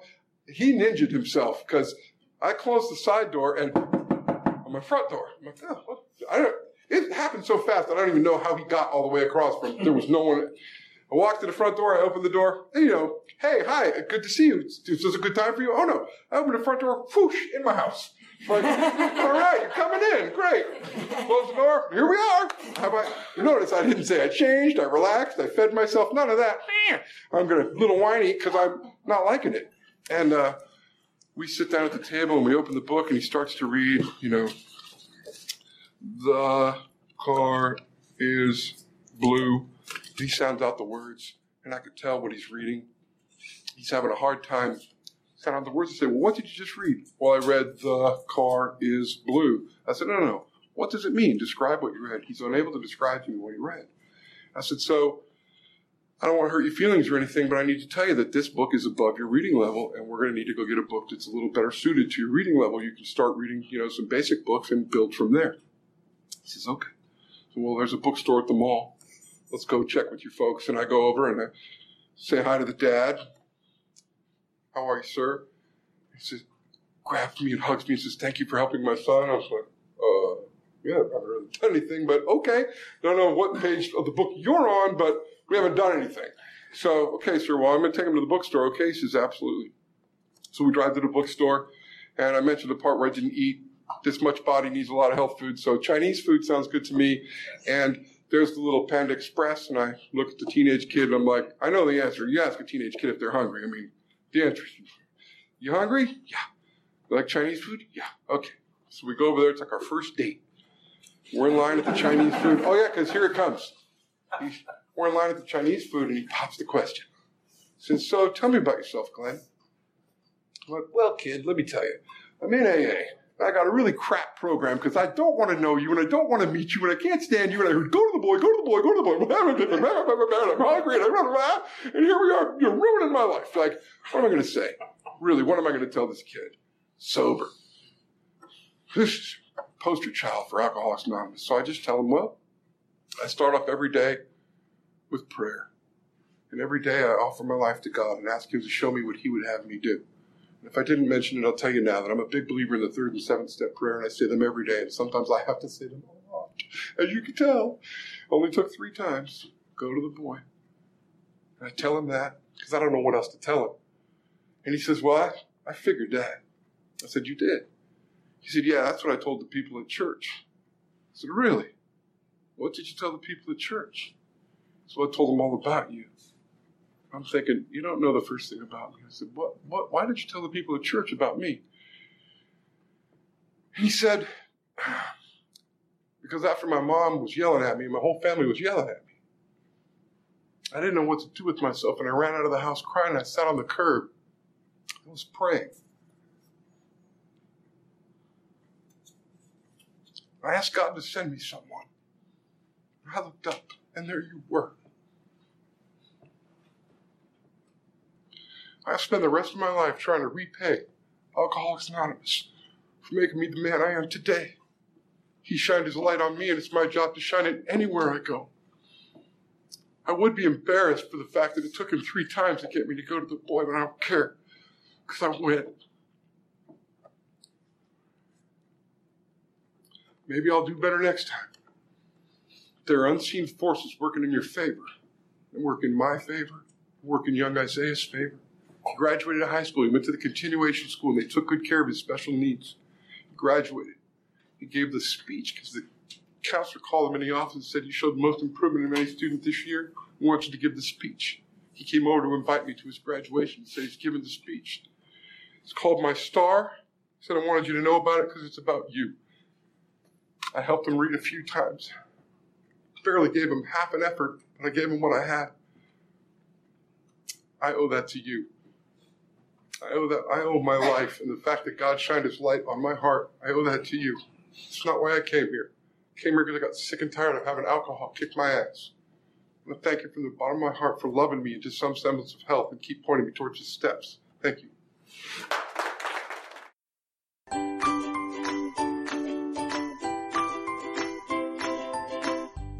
He ninjaed himself because I closed the side door and on my front door. I'm like, oh? I don't, it happened so fast I don't even know how he got all the way across from, there was no one. I walk to the front door, I open the door, you know, hey, hi, good to see you. Is this a good time for you? Oh no. I open the front door, whoosh, in my house. Like, all right, you're coming in, great. Close the door, here we are. How about, you notice I didn't say I changed, I relaxed, I fed myself, none of that. I'm gonna, little whiny, because I'm not liking it. And, uh, we sit down at the table and we open the book and he starts to read, you know, the car is blue. He sounds out the words, and I could tell what he's reading. He's having a hard time sounding out the words. I say, Well, what did you just read? Well, I read the car is blue. I said, No, no, no. What does it mean? Describe what you read. He's unable to describe to me what he read. I said, So I don't want to hurt your feelings or anything, but I need to tell you that this book is above your reading level, and we're going to need to go get a book that's a little better suited to your reading level. You can start reading, you know, some basic books and build from there. He says, okay. So, well, there's a bookstore at the mall. Let's go check with you folks. And I go over and I say hi to the dad. How are you, sir? He says, grabs me and hugs me and says, thank you for helping my son. I was like, uh, yeah, I haven't really done anything, but okay. I don't know what page of the book you're on, but we haven't done anything. So, okay, sir, well, I'm going to take him to the bookstore. Okay, he says, absolutely. So we drive to the bookstore, and I mentioned the part where I didn't eat. This much body needs a lot of health food, so Chinese food sounds good to me. And there's the little Panda Express, and I look at the teenage kid, and I'm like, I know the answer. You ask a teenage kid if they're hungry. I mean, the answer is, you hungry? Yeah. You like Chinese food? Yeah. Okay. So we go over there. It's like our first date. We're in line at the Chinese food. Oh, yeah, because here it comes. He's, we're in line at the Chinese food, and he pops the question. Says, So tell me about yourself, Glenn. I'm like, Well, kid, let me tell you. I'm in AA. I got a really crap program because I don't want to know you and I don't want to meet you and I can't stand you and I heard, go to the boy, go to the boy, go to the boy. I'm hungry and, I and here we are. You're ruining my life. Like, what am I going to say? Really, what am I going to tell this kid? Sober. This is poster child for Alcoholics Anonymous. So I just tell him, well, I start off every day with prayer. And every day I offer my life to God and ask Him to show me what He would have me do. If I didn't mention it, I'll tell you now that I'm a big believer in the third and seventh step prayer, and I say them every day. And sometimes I have to say them a lot. As you can tell, only took three times. Go to the boy. And I tell him that because I don't know what else to tell him. And he says, Well, I, I figured that. I said, You did? He said, Yeah, that's what I told the people at church. I said, Really? What did you tell the people at church? So I told them all about you. I'm thinking, you don't know the first thing about me. I said, what, what, why did you tell the people at church about me? He said, because after my mom was yelling at me, my whole family was yelling at me. I didn't know what to do with myself, and I ran out of the house crying. I sat on the curb. I was praying. I asked God to send me someone. I looked up, and there you were. I spend the rest of my life trying to repay Alcoholics Anonymous for making me the man I am today. He shined his light on me, and it's my job to shine it anywhere I go. I would be embarrassed for the fact that it took him three times to get me to go to the boy, but I don't care because I win. Maybe I'll do better next time. There are unseen forces working in your favor and work in my favor, work in young Isaiah's favor. He graduated high school. He went to the continuation school, and they took good care of his special needs. He graduated. He gave the speech because the counselor called him in the office and said, You showed the most improvement in any student this year. We want you to give the speech. He came over to invite me to his graduation and said he's giving the speech. It's called My Star. He said, I wanted you to know about it because it's about you. I helped him read a few times. Barely gave him half an effort, but I gave him what I had. I owe that to you. I owe that. I owe my life and the fact that God shined His light on my heart. I owe that to you. It's not why I came here. I came here because I got sick and tired of having alcohol kick my ass. I want to thank you from the bottom of my heart for loving me into some semblance of health and keep pointing me towards His steps. Thank you.